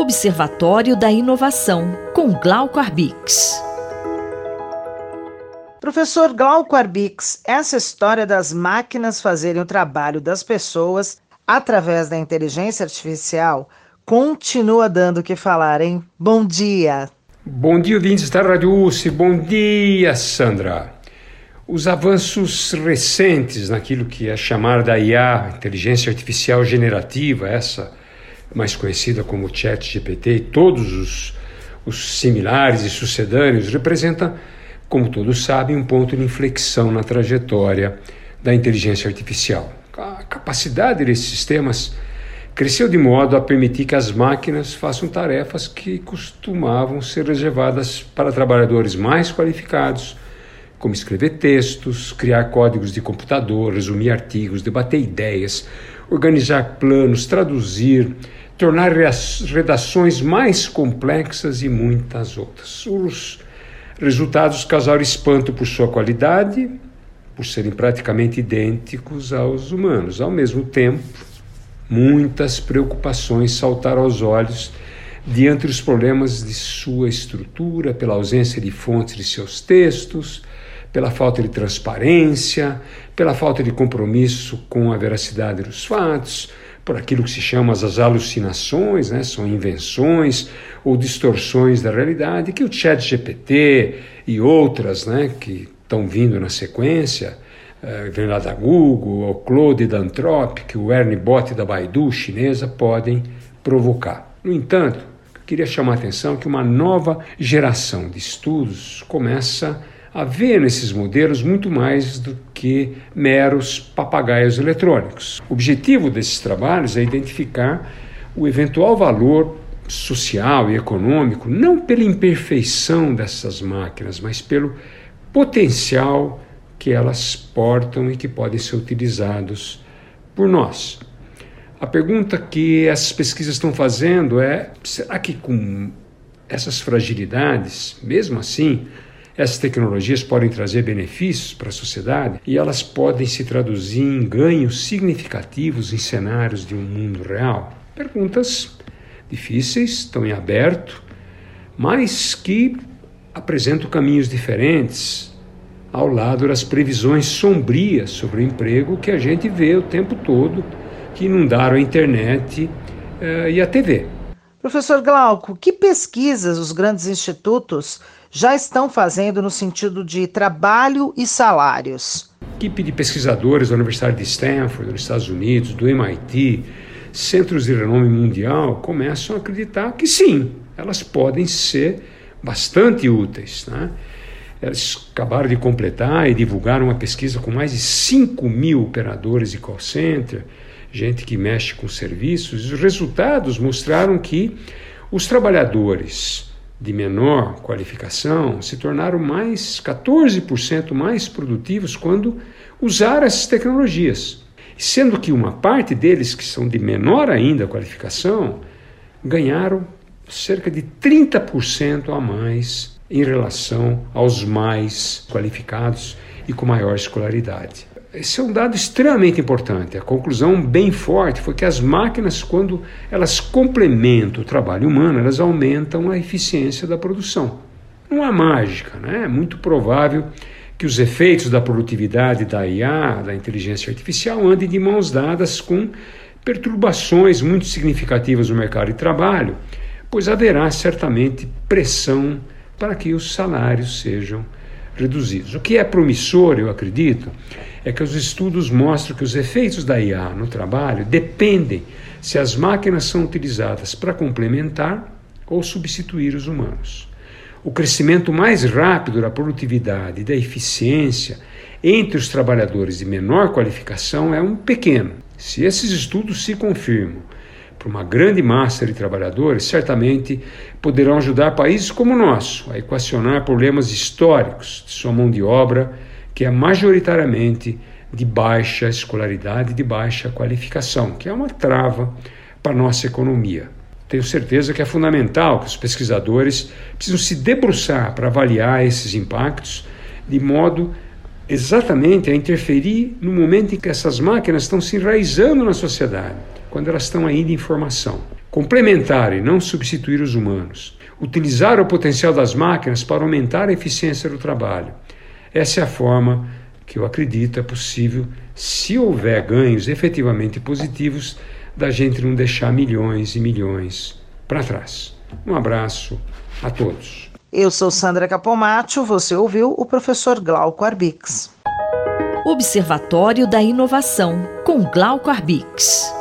Observatório da Inovação, com Glauco Arbix. Professor Glauco Arbix, essa história das máquinas fazerem o trabalho das pessoas através da inteligência artificial continua dando o que falar, hein? Bom dia! Bom dia, ouvintes da Rádio USP. Bom dia, Sandra. Os avanços recentes naquilo que é chamar da IA, inteligência artificial generativa, essa mais conhecida como ChatGPT, e todos os, os similares e sucedâneos, representa, como todos sabem, um ponto de inflexão na trajetória da inteligência artificial. A capacidade desses sistemas cresceu de modo a permitir que as máquinas façam tarefas que costumavam ser reservadas para trabalhadores mais qualificados, como escrever textos, criar códigos de computador, resumir artigos, debater ideias, organizar planos, traduzir, tornar redações mais complexas e muitas outras. Os resultados causaram espanto por sua qualidade, por serem praticamente idênticos aos humanos. Ao mesmo tempo, muitas preocupações saltaram aos olhos diante dos problemas de sua estrutura, pela ausência de fontes de seus textos, pela falta de transparência, pela falta de compromisso com a veracidade dos fatos, por aquilo que se chama as alucinações, né? são invenções ou distorções da realidade, que o Chat GPT e outras né, que estão vindo na sequência, uh, vem lá da Google, o Claude da Anthropic, o Ernie Bot da Baidu chinesa, podem provocar. No entanto, eu queria chamar a atenção que uma nova geração de estudos começa a haver nesses modelos muito mais do que meros papagaios eletrônicos. O objetivo desses trabalhos é identificar o eventual valor social e econômico, não pela imperfeição dessas máquinas, mas pelo potencial que elas portam e que podem ser utilizados por nós. A pergunta que essas pesquisas estão fazendo é: será que com essas fragilidades, mesmo assim, essas tecnologias podem trazer benefícios para a sociedade e elas podem se traduzir em ganhos significativos em cenários de um mundo real? Perguntas difíceis, estão em aberto, mas que apresentam caminhos diferentes ao lado das previsões sombrias sobre o emprego que a gente vê o tempo todo, que inundaram a internet uh, e a TV. Professor Glauco, que pesquisas os grandes institutos já estão fazendo no sentido de trabalho e salários. Equipe de pesquisadores da Universidade de Stanford, nos Estados Unidos, do MIT, centros de renome mundial, começam a acreditar que sim, elas podem ser bastante úteis. Né? Eles acabaram de completar e divulgar uma pesquisa com mais de 5 mil operadores de call center, gente que mexe com serviços, e os resultados mostraram que os trabalhadores de menor qualificação se tornaram mais 14% mais produtivos quando usaram essas tecnologias. Sendo que uma parte deles, que são de menor ainda qualificação, ganharam cerca de 30% a mais em relação aos mais qualificados e com maior escolaridade. Esse é um dado extremamente importante. A conclusão bem forte foi que as máquinas, quando elas complementam o trabalho humano, elas aumentam a eficiência da produção. Não há mágica, né? É muito provável que os efeitos da produtividade da IA, da inteligência artificial, andem de mãos dadas com perturbações muito significativas no mercado de trabalho, pois haverá certamente pressão para que os salários sejam reduzidos. O que é promissor, eu acredito, é que os estudos mostram que os efeitos da IA no trabalho dependem se as máquinas são utilizadas para complementar ou substituir os humanos. O crescimento mais rápido da produtividade e da eficiência entre os trabalhadores de menor qualificação é um pequeno. Se esses estudos se confirmam para uma grande massa de trabalhadores, certamente poderão ajudar países como o nosso a equacionar problemas históricos de sua mão de obra, que é majoritariamente de baixa escolaridade, de baixa qualificação, que é uma trava para a nossa economia. Tenho certeza que é fundamental que os pesquisadores precisam se debruçar para avaliar esses impactos de modo exatamente a interferir no momento em que essas máquinas estão se enraizando na sociedade quando elas estão ainda em formação. complementar e não substituir os humanos. Utilizar o potencial das máquinas para aumentar a eficiência do trabalho. Essa é a forma que eu acredito é possível, se houver ganhos efetivamente positivos, da gente não deixar milhões e milhões para trás. Um abraço a todos. Eu sou Sandra Capomatto, você ouviu o professor Glauco Arbix. Observatório da Inovação, com Glauco Arbix.